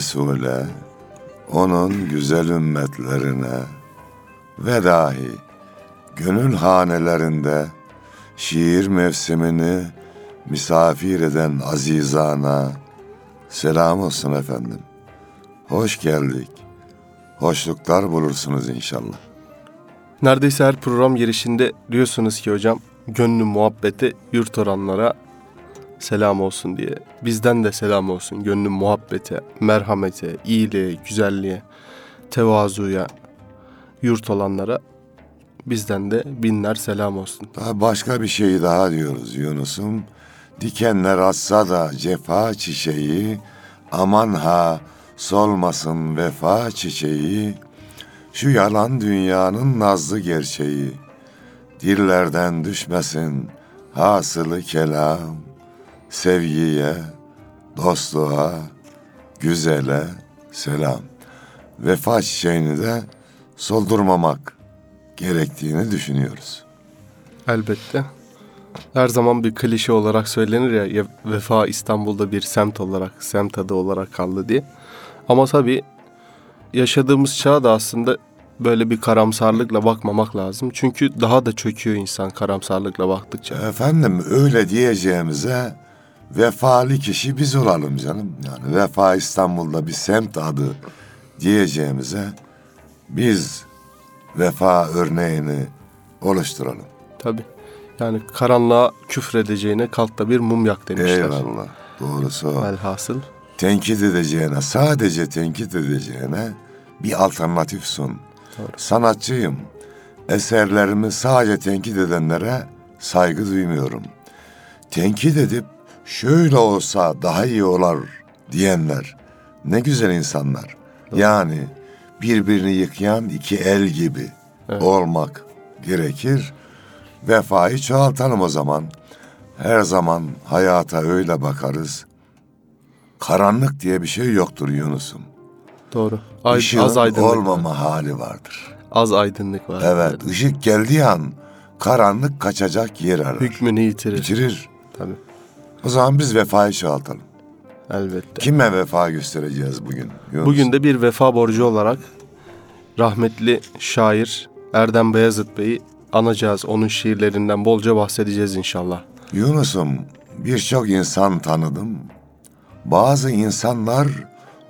Resul'e, onun güzel ümmetlerine ve dahi gönül hanelerinde şiir mevsimini misafir eden azizana selam olsun efendim. Hoş geldik. Hoşluklar bulursunuz inşallah. Neredeyse her program girişinde diyorsunuz ki hocam gönlü muhabbete yurt oranlara selam olsun diye. Bizden de selam olsun gönlü muhabbete, merhamete, iyiliğe, güzelliğe, tevazuya yurt olanlara bizden de binler selam olsun. Daha başka bir şey daha diyoruz Yunus'um. Dikenler atsa da cefa çiçeği, aman ha solmasın vefa çiçeği, şu yalan dünyanın nazlı gerçeği, dillerden düşmesin hasılı kelam, sevgiye, dostluğa, güzele selam. Vefa çiçeğini de soldurmamak gerektiğini düşünüyoruz. Elbette. Her zaman bir klişe olarak söylenir ya, ya vefa İstanbul'da bir semt olarak, semt adı olarak kaldı diye. Ama tabii yaşadığımız çağ da aslında böyle bir karamsarlıkla bakmamak lazım. Çünkü daha da çöküyor insan karamsarlıkla baktıkça. Efendim öyle diyeceğimize vefalı kişi biz olalım canım. Yani vefa İstanbul'da bir semt adı diyeceğimize biz vefa örneğini oluşturalım. Tabii. Yani karanlığa küfredeceğine kalk da bir mum yak demişler. Eyvallah. Doğrusu o. Velhasıl. Tenkit edeceğine, sadece tenkit edeceğine bir alternatif sun. Doğru. Sanatçıyım. Eserlerimi sadece tenkit edenlere saygı duymuyorum. Tenkit edip şöyle olsa daha iyi olur diyenler ne güzel insanlar. Yani birbirini yıkayan iki el gibi Evet. olmak gerekir. Vefayı çoğaltalım o zaman. Her zaman hayata öyle bakarız. Karanlık diye bir şey yoktur Yunus'um. Doğru. Ay, Işığın az aydınlık. var. olmama hali vardır. Az aydınlık var. Evet, ışık geldiği an karanlık kaçacak yer arar. Hükmünü yitirir. Bitirir. Tabii. O zaman biz vefayı çoğaltalım. Elbette. Kime vefa göstereceğiz bugün? Yunus? Bugün de bir vefa borcu olarak rahmetli şair Erdem Beyazıt Bey'i anacağız. Onun şiirlerinden bolca bahsedeceğiz inşallah. Yunus'um birçok insan tanıdım. Bazı insanlar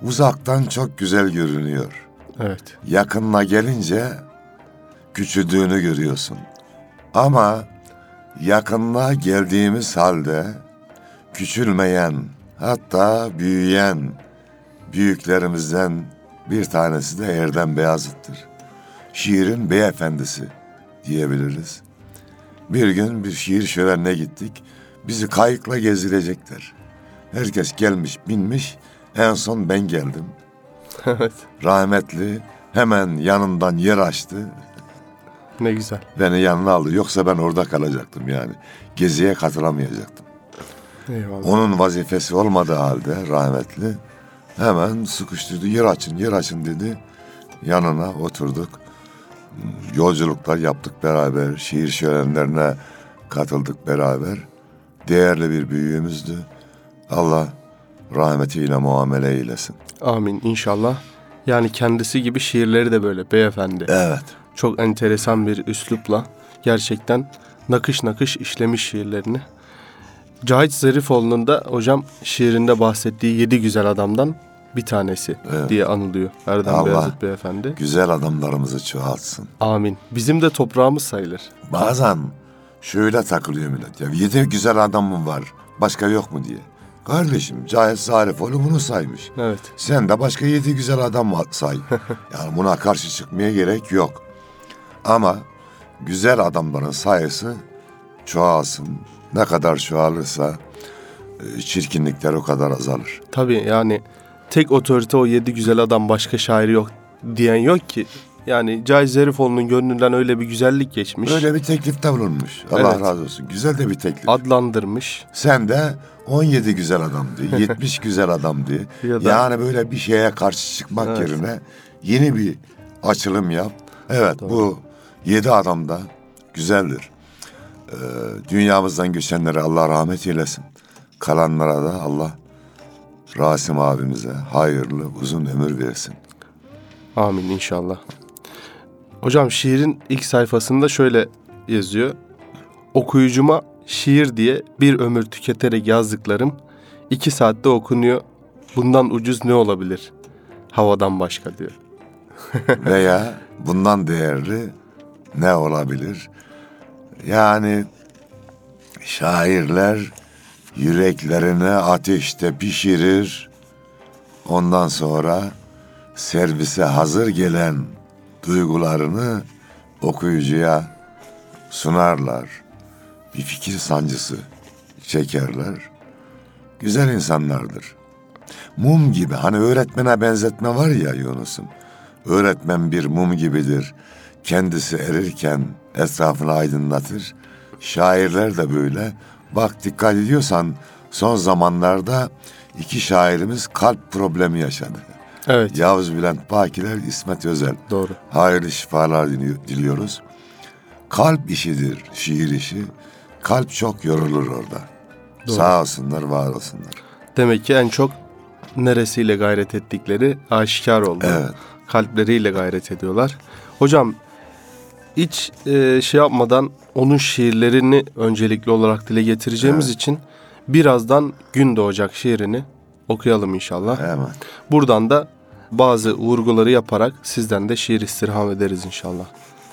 uzaktan çok güzel görünüyor. Evet. Yakınına gelince küçüldüğünü görüyorsun. Ama yakınına geldiğimiz halde küçülmeyen hatta büyüyen büyüklerimizden bir tanesi de Erdem Beyazıt'tır. Şiirin beyefendisi diyebiliriz. Bir gün bir şiir şölenine gittik. Bizi kayıkla gezdirecekler. Herkes gelmiş, binmiş. En son ben geldim. Evet. Rahmetli hemen yanından yer açtı. Ne güzel. Beni yanına aldı. Yoksa ben orada kalacaktım yani. Geziye katılamayacaktım. Eyvallah. Onun vazifesi olmadığı halde rahmetli hemen sıkıştırdı. Yer açın, yer açın dedi. Yanına oturduk. Yolculuklar yaptık beraber. Şiir şölenlerine katıldık beraber. Değerli bir büyüğümüzdü. Allah rahmetiyle muamele eylesin. Amin inşallah. Yani kendisi gibi şiirleri de böyle beyefendi. Evet. Çok enteresan bir üslupla gerçekten nakış nakış işlemiş şiirlerini. Cahit Zarifoğlu'nun da hocam şiirinde bahsettiği yedi güzel adamdan bir tanesi Evet. diye anılıyor Erdem Allah. Beyazıt Beyefendi. Güzel adamlarımızı çoğaltsın. Amin. Bizim de toprağımız sayılır. Bazen şöyle takılıyor millet. Ya yedi güzel adamım var. Başka yok mu diye. Kardeşim Cahit Zarifoğlu bunu saymış. Evet. Sen de başka yedi güzel adam say. yani buna karşı çıkmaya gerek yok. Ama güzel adamların sayısı çoğalsın. Ne kadar çoğalırsa e, çirkinlikler o kadar azalır. Tabii yani tek otorite o yedi güzel adam başka şair yok diyen yok ki. Yani Cahit Zarifoğlu'nun gönlünden öyle bir güzellik geçmiş. Böyle bir teklifte bulunmuş. Allah Evet. razı olsun. Güzel de bir teklif. adlandırmış. Sen de 17 güzel adam diye, 70 güzel adam diye. Ya da- Yani böyle bir şeye karşı çıkmak Evet. yerine yeni bir açılım yap. Evet bu 7 adam da güzeldir. Ee, dünyamızdan göçenlere Allah rahmet eylesin. Kalanlara da Allah Rasim abimize hayırlı uzun ömür versin. Amin inşallah. Hocam şiirin ilk sayfasında şöyle yazıyor. Okuyucuma şiir diye bir ömür tüketerek yazdıklarım iki saatte okunuyor. Bundan ucuz ne olabilir? Havadan başka diyor. Veya bundan değerli ne olabilir? Yani şairler yüreklerini ateşte pişirir. Ondan sonra servise hazır gelen duygularını okuyucuya sunarlar. Bir fikir sancısı çekerler. Güzel insanlardır. Mum gibi hani öğretmene benzetme var ya Yunus'um. Öğretmen bir mum gibidir. Kendisi erirken etrafını aydınlatır. Şairler de böyle. Bak dikkat ediyorsan son zamanlarda iki şairimiz kalp problemi yaşadı. Evet Yavuz Bülent Bakiler, İsmet Özel. doğru. Hayırlı şifalar dili- diliyoruz. Kalp işidir şiir işi. Kalp çok yorulur orada. Doğru. Sağ olsunlar, var olsunlar. Demek ki en çok neresiyle gayret ettikleri aşikar oldu. Evet. Kalpleriyle gayret ediyorlar. Hocam hiç e, şey yapmadan onun şiirlerini öncelikli olarak dile getireceğimiz için birazdan Gün Doğacak şiirini okuyalım inşallah. Hemen. Buradan da bazı vurguları yaparak sizden de şiir istirham ederiz inşallah.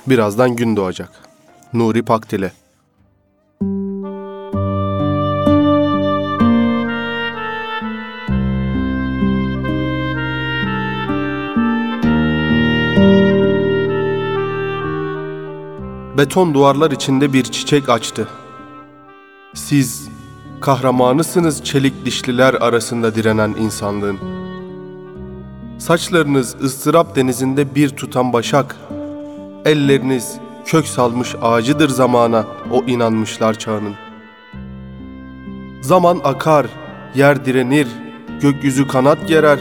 Birazdan Gün Doğacak. Nuri Pakdile. Beton duvarlar içinde bir çiçek açtı. Siz kahramanısınız çelik dişliler arasında direnen insanlığın. Saçlarınız ıstırap denizinde bir tutan başak. Elleriniz kök salmış ağacıdır zamana o inanmışlar çağının. Zaman akar, yer direnir, gökyüzü kanat gerer.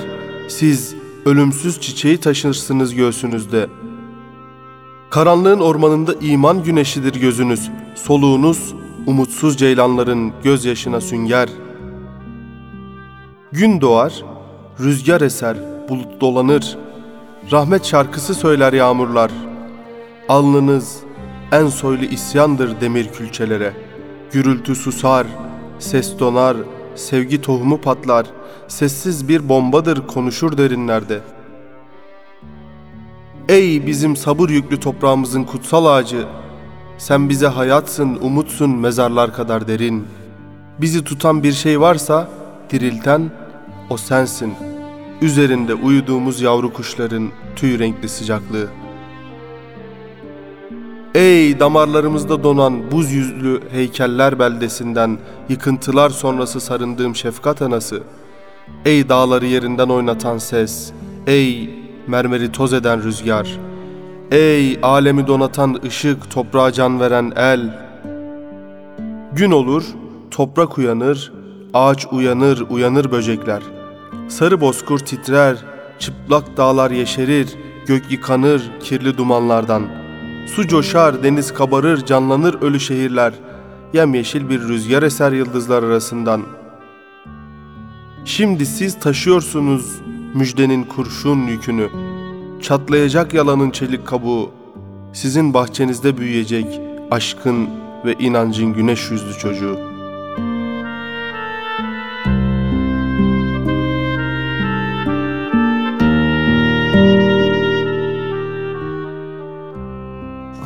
Siz ölümsüz çiçeği taşırsınız göğsünüzde. Karanlığın ormanında iman güneşidir gözünüz. Soluğunuz umutsuz ceylanların gözyaşına sünger. Gün doğar, rüzgar eser, bulut dolanır. Rahmet şarkısı söyler yağmurlar. Alnınız en soylu isyandır demir külçelere. Gürültü susar, ses donar, sevgi tohumu patlar. Sessiz bir bombadır konuşur derinlerde. Ey bizim sabır yüklü toprağımızın kutsal ağacı, sen bize hayatsın, umutsun mezarlar kadar derin. Bizi tutan bir şey varsa dirilten o sensin. Üzerinde uyuduğumuz yavru kuşların tüy renkli sıcaklığı. Ey damarlarımızda donan buz yüzlü heykeller beldesinden yıkıntılar sonrası sarındığım şefkat anası. Ey dağları yerinden oynatan ses, Ey mermeri toz eden rüzgar. Ey alemi donatan ışık, toprağa can veren el. Gün olur, toprak uyanır, ağaç uyanır, uyanır böcekler. Sarı bozkur titrer, çıplak dağlar yeşerir, gök yıkanır kirli dumanlardan. Su coşar, deniz kabarır, canlanır ölü şehirler. Yemyeşil bir rüzgar eser yıldızlar arasından. Şimdi siz taşıyorsunuz müjdenin kurşun yükünü. Çatlayacak yalanın çelik kabuğu. Sizin bahçenizde büyüyecek aşkın ve inancın güneş yüzlü çocuğu.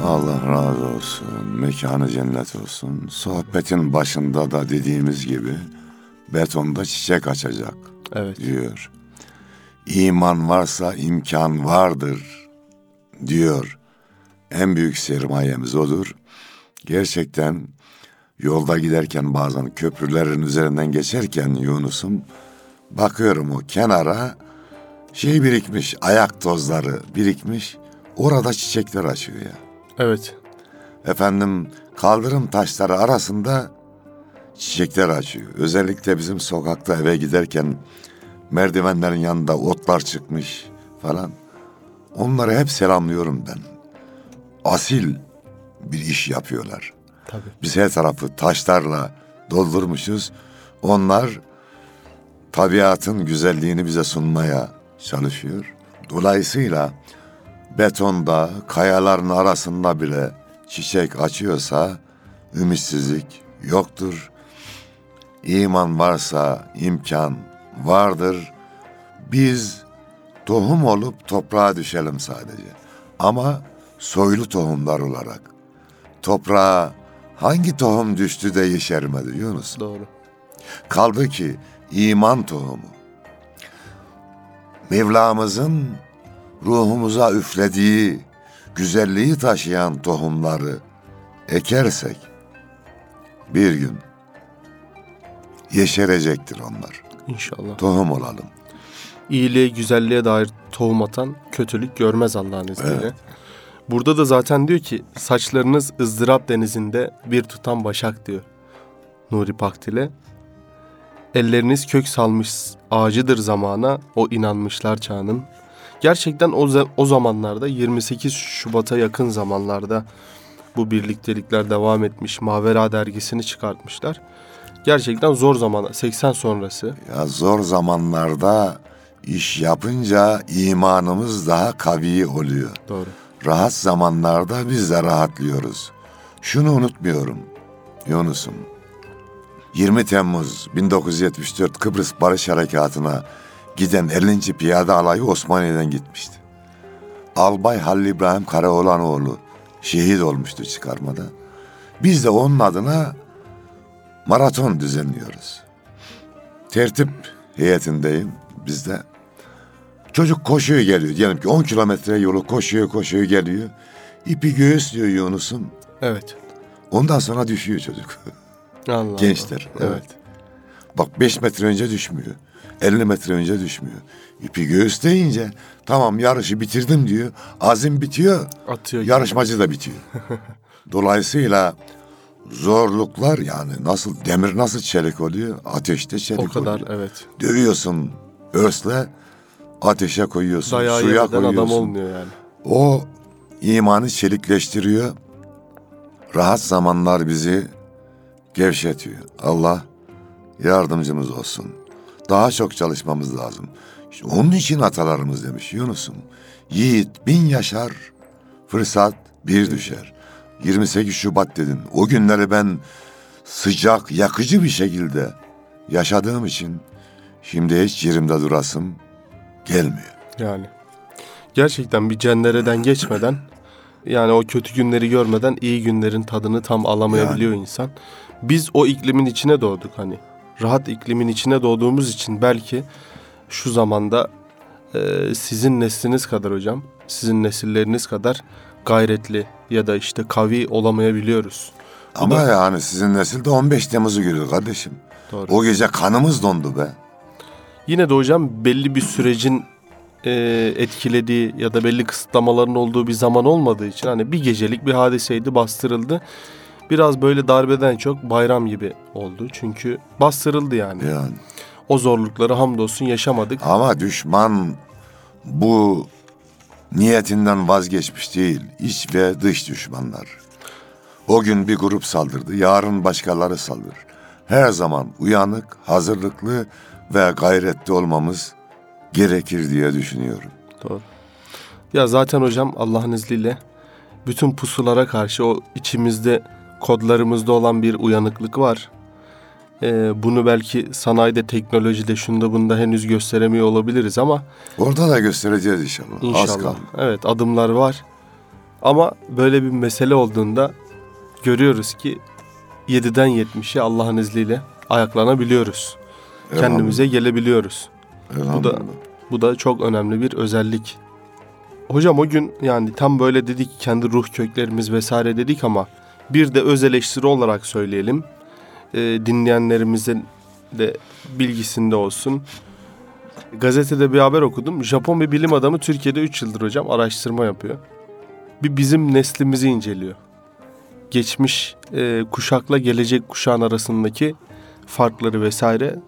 Allah razı olsun, mekanı cennet olsun. Sohbetin başında da dediğimiz gibi betonda çiçek açacak Evet. diyor. İman varsa imkan vardır diyor. En büyük sermayemiz odur. Gerçekten yolda giderken bazen köprülerin üzerinden geçerken Yunus'um bakıyorum o kenara şey birikmiş, ayak tozları birikmiş. Orada çiçekler açıyor ya. Evet. Efendim kaldırım taşları arasında çiçekler açıyor. Özellikle bizim sokakta eve giderken merdivenlerin yanında otlar çıkmış falan. Onları hep selamlıyorum ben. Asil bir iş yapıyorlar. Tabii. Biz her tarafı taşlarla doldurmuşuz. Onlar tabiatın güzelliğini bize sunmaya çalışıyor. Dolayısıyla betonda, kayaların arasında bile çiçek açıyorsa ümitsizlik yoktur. İman varsa imkan vardır. Biz tohum olup toprağa düşelim sadece. Ama soylu tohumlar olarak. Toprağa hangi tohum düştü de yeşermedi Yunus? Doğru. Kaldı ki iman tohumu. Mevlamızın ruhumuza üflediği güzelliği taşıyan tohumları ekersek bir gün yeşerecektir onlar. İnşallah. Tohum olalım. İyiliğe, güzelliğe dair tohum atan kötülük görmez Allah'ın izniyle. Evet. Burada da zaten diyor ki saçlarınız ızdırap denizinde bir tutam başak diyor. Nuri Pakdil'e. Elleriniz kök salmış ağacıdır zamana o inanmışlar çağının. Gerçekten o, o zamanlarda 28 Şubat'a yakın zamanlarda bu birliktelikler devam etmiş. Mavera dergisini çıkartmışlar. Gerçekten zor zamana 80 sonrası. Ya zor zamanlarda iş yapınca imanımız daha kavi oluyor. Doğru. Rahat zamanlarda biz de rahatlıyoruz. Şunu unutmuyorum Yunus'um. 20 Temmuz 1974 Kıbrıs Barış Harekatı'na giden 50. Piyade Alayı Osmaniye'den gitmişti. Albay Halil İbrahim Karaoğlanoğlu şehit olmuştu çıkarmada. Biz de onun adına maraton düzenliyoruz. Tertip heyetindeyim bizde. Çocuk koşuyor geliyor. Diyelim ki 10 kilometre yolu koşuyor koşuyor geliyor. İpi göğüslüyor Yunus'um. Evet. Ondan sonra düşüyor çocuk. Allah Allah. Gençler, evet. Bak 5 metre önce düşmüyor. 50 metre önce düşmüyor. İpi göğüsleyince tamam yarışı bitirdim diyor. Azim bitiyor. Atıyor. Yarışmacı da bitiyor. Dolayısıyla zorluklar yani nasıl demir nasıl çelik oluyor? Ateşte çelik O kadar oluyor. evet. Dövüyorsun örsle ateşe koyuyorsun, Dayağı suya koyuyorsun. adam olmuyor yani. O imanı çelikleştiriyor. Rahat zamanlar bizi gevşetiyor. Allah yardımcımız olsun. Daha çok çalışmamız lazım. İşte onun için atalarımız demiş Yunus'um. Yiğit bin yaşar, fırsat bir düşer. 28 Şubat dedin. O günleri ben sıcak, yakıcı bir şekilde yaşadığım için şimdi hiç yerimde durasım gelmiyor. Yani. Gerçekten bir cendereden geçmeden yani o kötü günleri görmeden iyi günlerin tadını tam alamayabiliyor insan. Biz o iklimin içine doğduk hani. Rahat iklimin içine doğduğumuz için belki şu zamanda e, sizin nesliniz kadar hocam, sizin nesilleriniz kadar gayretli ya da işte kavi olamayabiliyoruz. Ama da- yani sizin nesil de 15 Temmuz'u görüyor kardeşim. Doğru. O gece kanımız dondu be. Yine de hocam belli bir sürecin e, etkilediği ya da belli kısıtlamaların olduğu bir zaman olmadığı için hani bir gecelik bir hadiseydi bastırıldı. Biraz böyle darbeden çok bayram gibi oldu. Çünkü bastırıldı yani. Yani. O zorlukları hamdolsun yaşamadık. Ama düşman bu niyetinden vazgeçmiş değil. İç ve dış düşmanlar. O gün bir grup saldırdı, yarın başkaları saldırır. Her zaman uyanık, hazırlıklı ve gayretli olmamız gerekir diye düşünüyorum. Doğru. Ya zaten hocam Allah'ın izniyle bütün pusulara karşı o içimizde kodlarımızda olan bir uyanıklık var. Ee, bunu belki sanayide, teknolojide, şunda bunda henüz gösteremiyor olabiliriz ama Orada da göstereceğiz inşallah. Az inşallah. kaldı. Evet adımlar var. Ama böyle bir mesele olduğunda görüyoruz ki 7'den 70'e Allah'ın izniyle ayaklanabiliyoruz. Kendimize gelebiliyoruz. Elhamdülillah. Bu da çok önemli bir özellik. Hocam o gün yani tam böyle dedik kendi ruh köklerimiz vesaire dedik ama bir de öz eleştiri olarak söyleyelim. Ee, dinleyenlerimizin de bilgisinde olsun. Gazetede bir haber okudum. Japon bir bilim adamı Türkiye'de 3 yıldır hocam araştırma yapıyor. Bir bizim neslimizi inceliyor. Geçmiş e, kuşakla gelecek kuşağın arasındaki farkları vesaire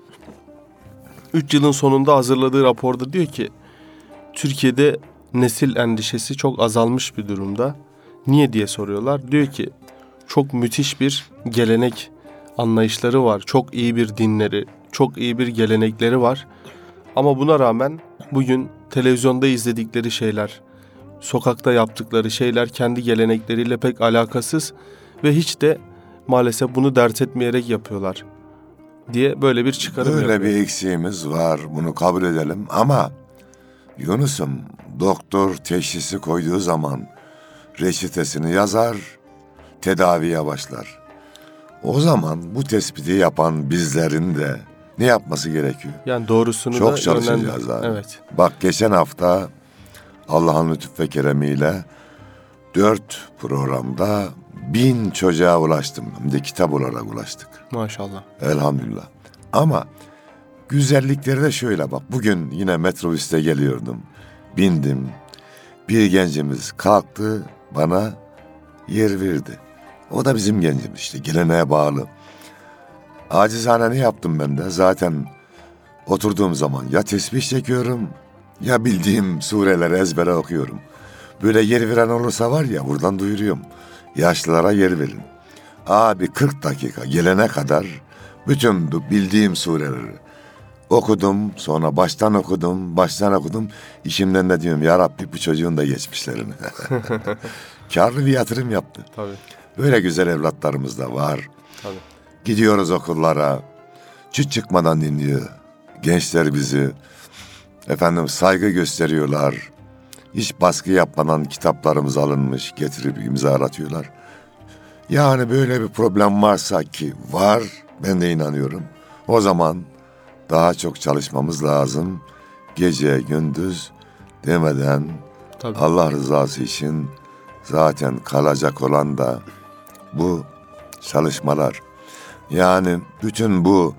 3 yılın sonunda hazırladığı raporda diyor ki Türkiye'de nesil endişesi çok azalmış bir durumda. Niye diye soruyorlar. Diyor ki çok müthiş bir gelenek anlayışları var. Çok iyi bir dinleri, çok iyi bir gelenekleri var. Ama buna rağmen bugün televizyonda izledikleri şeyler, sokakta yaptıkları şeyler kendi gelenekleriyle pek alakasız ve hiç de maalesef bunu dert etmeyerek yapıyorlar diye böyle bir çıkarım Böyle yapıyor. bir eksiğimiz var. Bunu kabul edelim ama Yunus'um doktor teşhisi koyduğu zaman reçetesini yazar, tedaviye başlar. O zaman bu tespiti yapan bizlerin de ne yapması gerekiyor? Yani doğrusunu Çok da çalışacağız yönlendir- abi. Evet. Bak geçen hafta Allah'ın lütuf ve keremiyle dört programda bin çocuğa ulaştım. Hem de kitap olarak ulaştık. Maşallah. Elhamdülillah. Ama güzellikleri de şöyle bak. Bugün yine metrobüste geliyordum. Bindim. Bir gencimiz kalktı bana yer verdi. O da bizim gencimiz işte geleneğe bağlı. Acizane ne yaptım ben de? Zaten oturduğum zaman ya tesbih çekiyorum ya bildiğim sureleri ezbere okuyorum. Böyle yer veren olursa var ya buradan duyuruyorum. Yaşlılara yer verin. Abi 40 dakika gelene kadar bütün bildiğim sureleri okudum. Sonra baştan okudum, baştan okudum. İçimden de diyorum ya Rabbi bu çocuğun da geçmişlerini. Karlı bir yatırım yaptı. Tabii. Böyle güzel evlatlarımız da var. Tabii. Gidiyoruz okullara. Çıt çıkmadan dinliyor. Gençler bizi. Efendim saygı gösteriyorlar. Hiç baskı yapmadan kitaplarımız alınmış getirip imzalatıyorlar. Yani böyle bir problem varsa ki var ben de inanıyorum. O zaman daha çok çalışmamız lazım. Gece gündüz demeden Tabii. Allah rızası için zaten kalacak olan da bu çalışmalar. Yani bütün bu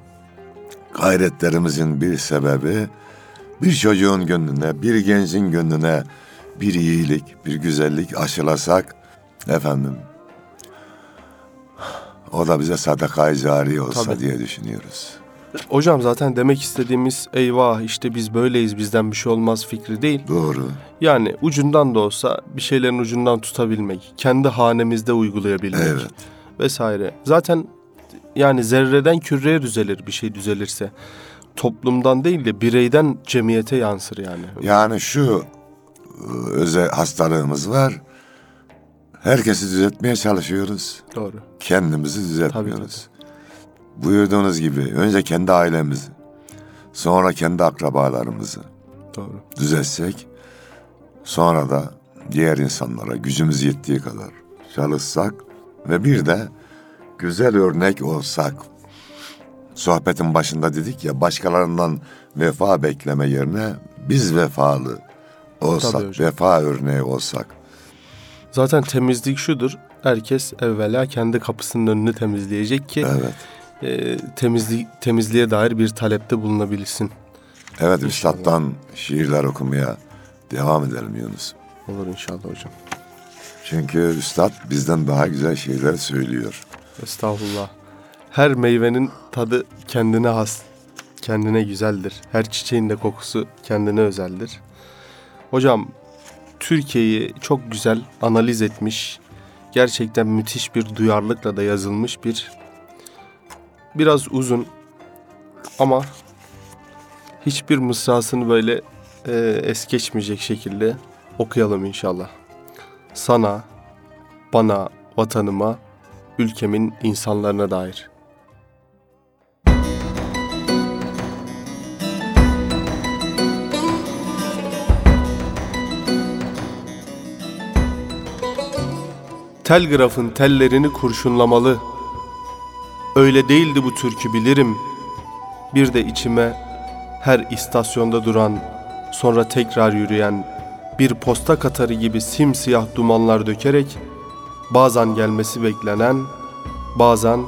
gayretlerimizin bir sebebi bir çocuğun gönlüne, bir gencin gönlüne bir iyilik, bir güzellik aşılasak efendim o da bize sadaka-i cari olsa Tabii. diye düşünüyoruz. Hocam zaten demek istediğimiz eyvah işte biz böyleyiz bizden bir şey olmaz fikri değil. Doğru. Yani ucundan da olsa bir şeylerin ucundan tutabilmek, kendi hanemizde uygulayabilmek Evet. vesaire. Zaten yani zerreden küreye düzelir bir şey düzelirse. Toplumdan değil de bireyden cemiyete yansır yani. Yani şu e, özel hastalığımız var. Herkesi düzeltmeye çalışıyoruz. Doğru. Kendimizi düzeltmiyoruz. Buyurduğunuz gibi önce kendi ailemizi, sonra kendi akrabalarımızı Doğru. düzeltsek, sonra da diğer insanlara gücümüz yettiği kadar çalışsak ve bir de güzel örnek olsak. Sohbetin başında dedik ya başkalarından vefa bekleme yerine biz vefalı olsak, vefa örneği olsak. Zaten temizlik şudur. Herkes evvela kendi kapısının önünü temizleyecek ki Evet. E, temizlik temizliğe dair bir talepte bulunabilsin. Evet üstattan şiirler okumaya devam edelim Yunus. Olur inşallah hocam. Çünkü üstad bizden daha güzel şeyler söylüyor. Estağfurullah. Her meyvenin tadı kendine has, kendine güzeldir. Her çiçeğin de kokusu kendine özeldir. Hocam Türkiye'yi çok güzel analiz etmiş, gerçekten müthiş bir duyarlılıkla da yazılmış bir biraz uzun ama hiçbir mısrasını böyle e, es geçmeyecek şekilde okuyalım inşallah. Sana, bana, vatanıma, ülkemin insanlarına dair. Telgrafın tellerini kurşunlamalı. Öyle değildi bu türkü bilirim. Bir de içime her istasyonda duran, sonra tekrar yürüyen bir posta katarı gibi simsiyah dumanlar dökerek bazen gelmesi beklenen, bazen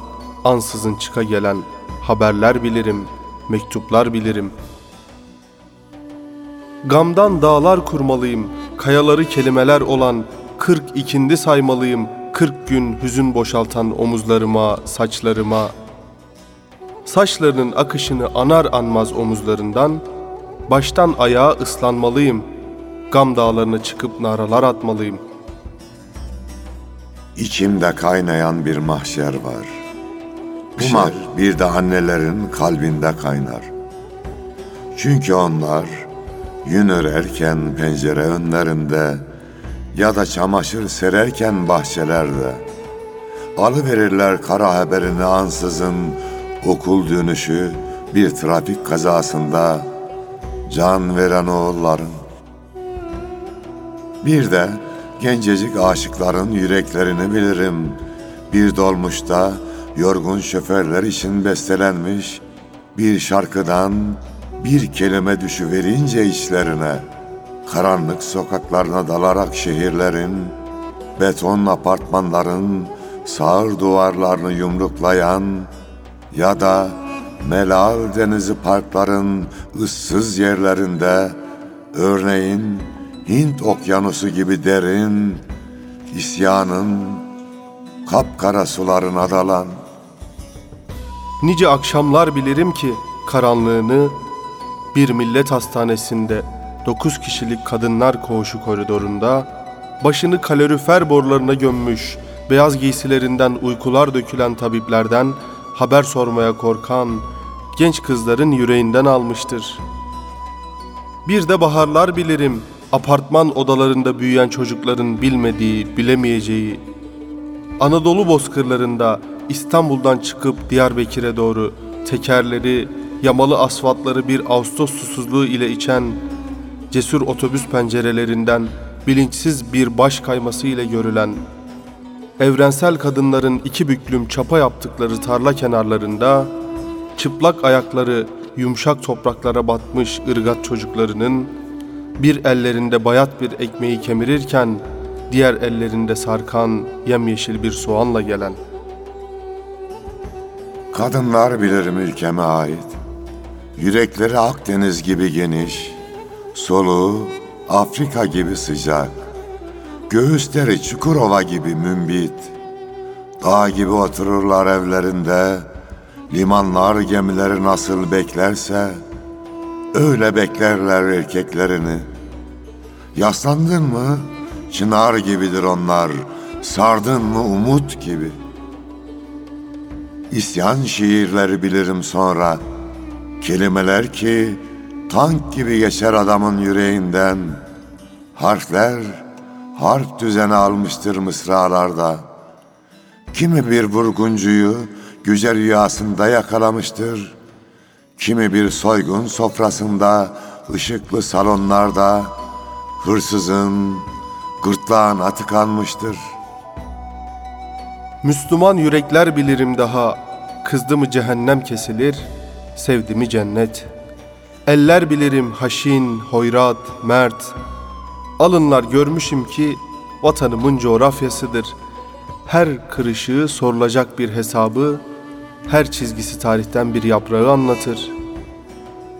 ansızın çıka gelen haberler bilirim, mektuplar bilirim. Gamdan dağlar kurmalıyım, kayaları kelimeler olan kırk ikindi saymalıyım, kırk gün hüzün boşaltan omuzlarıma, saçlarıma. Saçlarının akışını anar anmaz omuzlarından, baştan ayağa ıslanmalıyım, gam dağlarına çıkıp naralar atmalıyım.'' İçimde kaynayan bir mahşer var. Bu mahşer bir de annelerin kalbinde kaynar. Çünkü onlar yün örerken pencere önlerinde ya da çamaşır sererken bahçelerde alıverirler kara haberini ansızın okul dönüşü bir trafik kazasında can veren oğulların. Bir de gencecik aşıkların yüreklerini bilirim. Bir dolmuşta yorgun şoförler için bestelenmiş bir şarkıdan bir kelime düşüverince içlerine karanlık sokaklarına dalarak şehirlerin beton apartmanların sağır duvarlarını yumruklayan ya da Melal denizi parkların ıssız yerlerinde örneğin Hint okyanusu gibi derin, isyanın kapkara sularına dalan. Nice akşamlar bilirim ki karanlığını bir millet hastanesinde dokuz kişilik kadınlar koğuşu koridorunda başını kalorifer borularına gömmüş beyaz giysilerinden uykular dökülen tabiplerden haber sormaya korkan genç kızların yüreğinden almıştır. Bir de baharlar bilirim apartman odalarında büyüyen çocukların bilmediği, bilemeyeceği, Anadolu bozkırlarında İstanbul'dan çıkıp Diyarbakır'a doğru tekerleri, yamalı asfaltları bir Ağustos susuzluğu ile içen, cesur otobüs pencerelerinden bilinçsiz bir baş kayması ile görülen, evrensel kadınların iki büklüm çapa yaptıkları tarla kenarlarında, çıplak ayakları yumuşak topraklara batmış ırgat çocuklarının, bir ellerinde bayat bir ekmeği kemirirken diğer ellerinde sarkan yemyeşil bir soğanla gelen. Kadınlar bilirim ülkeme ait. Yürekleri Akdeniz gibi geniş, soluğu Afrika gibi sıcak. Göğüsleri Çukurova gibi mümbit. Dağ gibi otururlar evlerinde, limanlar gemileri nasıl beklerse, öyle beklerler erkeklerini. Yaslandın mı, çınar gibidir onlar, sardın mı umut gibi. İsyan şiirleri bilirim sonra, kelimeler ki tank gibi geçer adamın yüreğinden. Harfler harp düzeni almıştır mısralarda. Kimi bir vurguncuyu güzel rüyasında yakalamıştır. Kimi bir soygun sofrasında, ışıklı salonlarda hırsızın gırtlağına tıkanmıştır. Müslüman yürekler bilirim daha, kızdı mı cehennem kesilir, sevdi mi cennet. Eller bilirim haşin, hoyrat, mert. Alınlar görmüşüm ki vatanımın coğrafyasıdır. Her kırışığı sorulacak bir hesabı, her çizgisi tarihten bir yaprağı anlatır.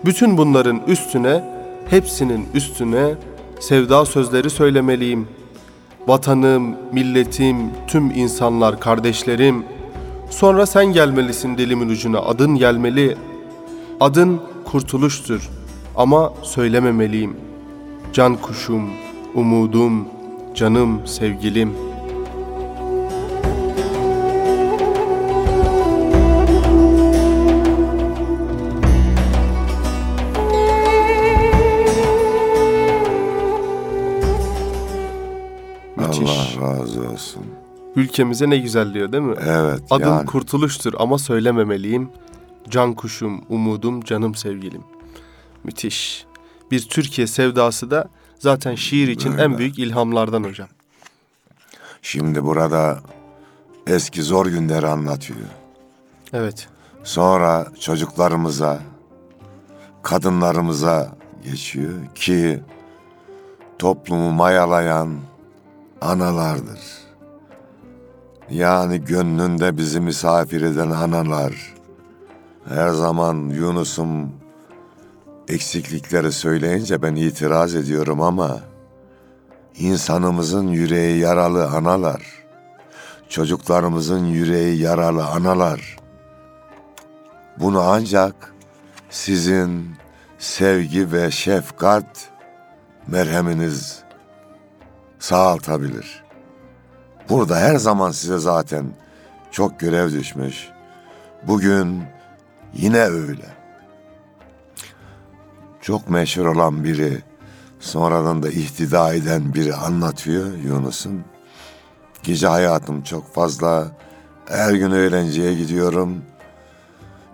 Bütün bunların üstüne, hepsinin üstüne sevda sözleri söylemeliyim. Vatanım, milletim, tüm insanlar kardeşlerim. Sonra sen gelmelisin dilimin ucuna, adın gelmeli. Adın kurtuluştur ama söylememeliyim. Can kuşum, umudum, canım, sevgilim. Razı olsun. Ülkemize ne güzel diyor değil mi? Evet Adım yani kurtuluştur ama söylememeliyim. Can kuşum, umudum, canım sevgilim. Müthiş. Bir Türkiye sevdası da zaten şiir için en büyük ilhamlardan hocam. şimdi burada eski zor günleri anlatıyor. Evet. Sonra çocuklarımıza, kadınlarımıza geçiyor ki toplumu mayalayan analardır. Yani gönlünde bizi misafir eden analar. Her zaman Yunus'um eksiklikleri söyleyince ben itiraz ediyorum ama insanımızın yüreği yaralı analar. Çocuklarımızın yüreği yaralı analar. Bunu ancak sizin sevgi ve şefkat merheminiz sağaltabilir. Burada her zaman size zaten çok görev düşmüş. Bugün yine öyle. Çok meşhur olan biri, sonradan da ihtida eden biri anlatıyor Yunus'un. Gece hayatım çok fazla, her gün öğrenciye gidiyorum.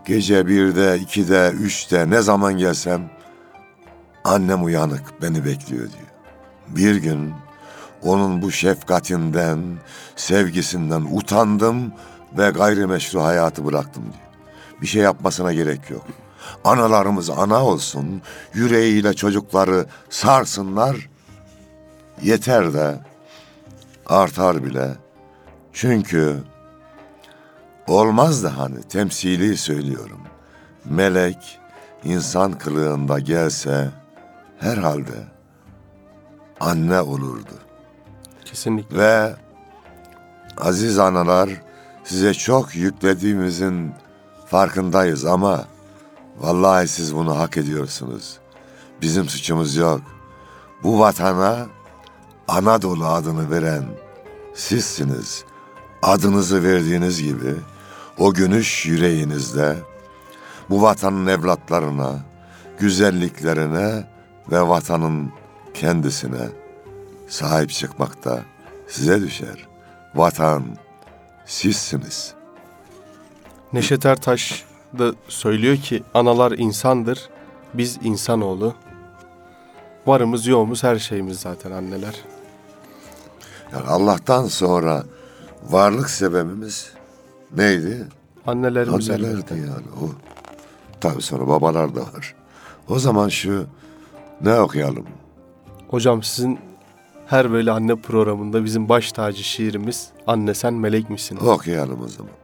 Gece birde, ikide, üçte ne zaman gelsem annem uyanık beni bekliyor diyor. Bir gün onun bu şefkatinden, sevgisinden utandım ve gayrimeşru hayatı bıraktım diyor. Bir şey yapmasına gerek yok. Analarımız ana olsun, yüreğiyle çocukları sarsınlar. Yeter de artar bile. Çünkü olmaz da hani temsili söylüyorum. Melek insan kılığında gelse herhalde anne olurdu. Kesinlikle. Ve aziz analar size çok yüklediğimizin farkındayız ama vallahi siz bunu hak ediyorsunuz. Bizim suçumuz yok. Bu vatana Anadolu adını veren sizsiniz. Adınızı verdiğiniz gibi o gönüş yüreğinizde bu vatanın evlatlarına, güzelliklerine ve vatanın kendisine sahip çıkmakta size düşer. Vatan sizsiniz. Neşet Ertaş da söylüyor ki analar insandır, biz insanoğlu. Varımız yoğumuz her şeyimiz zaten anneler. Yani Allah'tan sonra varlık sebebimiz neydi? Annelerimiz. Annelerdi yani o. Tabii sonra babalar da var. O zaman şu ne okuyalım? Hocam sizin her böyle anne programında bizim baş tacı şiirimiz Anne sen melek misin? Okuyalım o zaman.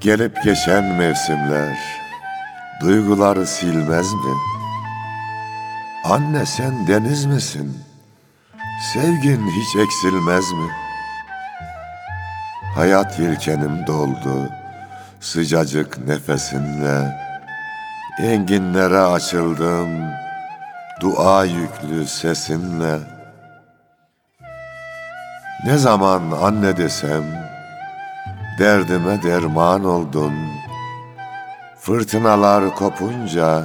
Gelip geçen mevsimler duyguları silmez mi? Anne sen deniz misin? Sevgin hiç eksilmez mi? Hayat yelkenim doldu sıcacık nefesinle Enginlere açıldım dua yüklü sesinle Ne zaman anne desem derdime derman oldun. Fırtınalar kopunca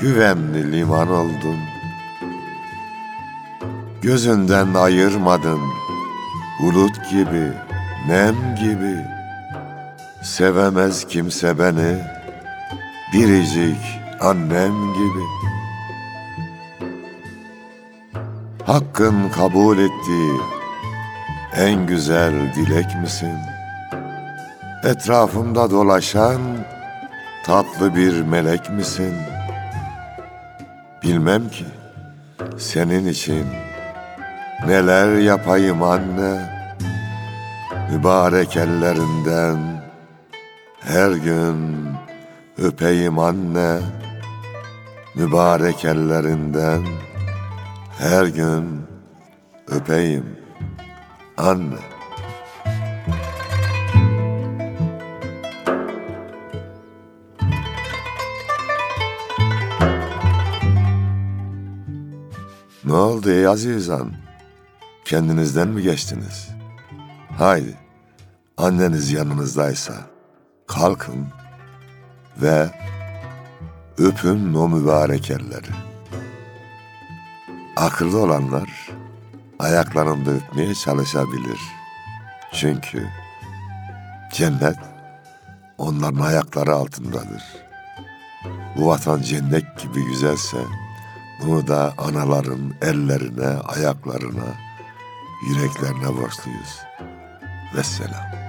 güvenli liman oldun. Gözünden ayırmadın bulut gibi, nem gibi. Sevemez kimse beni biricik annem gibi. Hakkın kabul ettiği en güzel dilek misin? Etrafımda dolaşan tatlı bir melek misin? Bilmem ki senin için neler yapayım anne. Mübarek ellerinden her gün öpeyim anne. Mübarek ellerinden her gün öpeyim anne. Ne oldu ey azizan? Kendinizden mi geçtiniz? Haydi, anneniz yanınızdaysa kalkın ve öpün o mübarek elleri. Akıllı olanlar ayaklarında öpmeye çalışabilir. Çünkü cennet onların ayakları altındadır. Bu vatan cennet gibi güzelse bunu da anaların ellerine, ayaklarına, yüreklerine borçluyuz. Vesselam.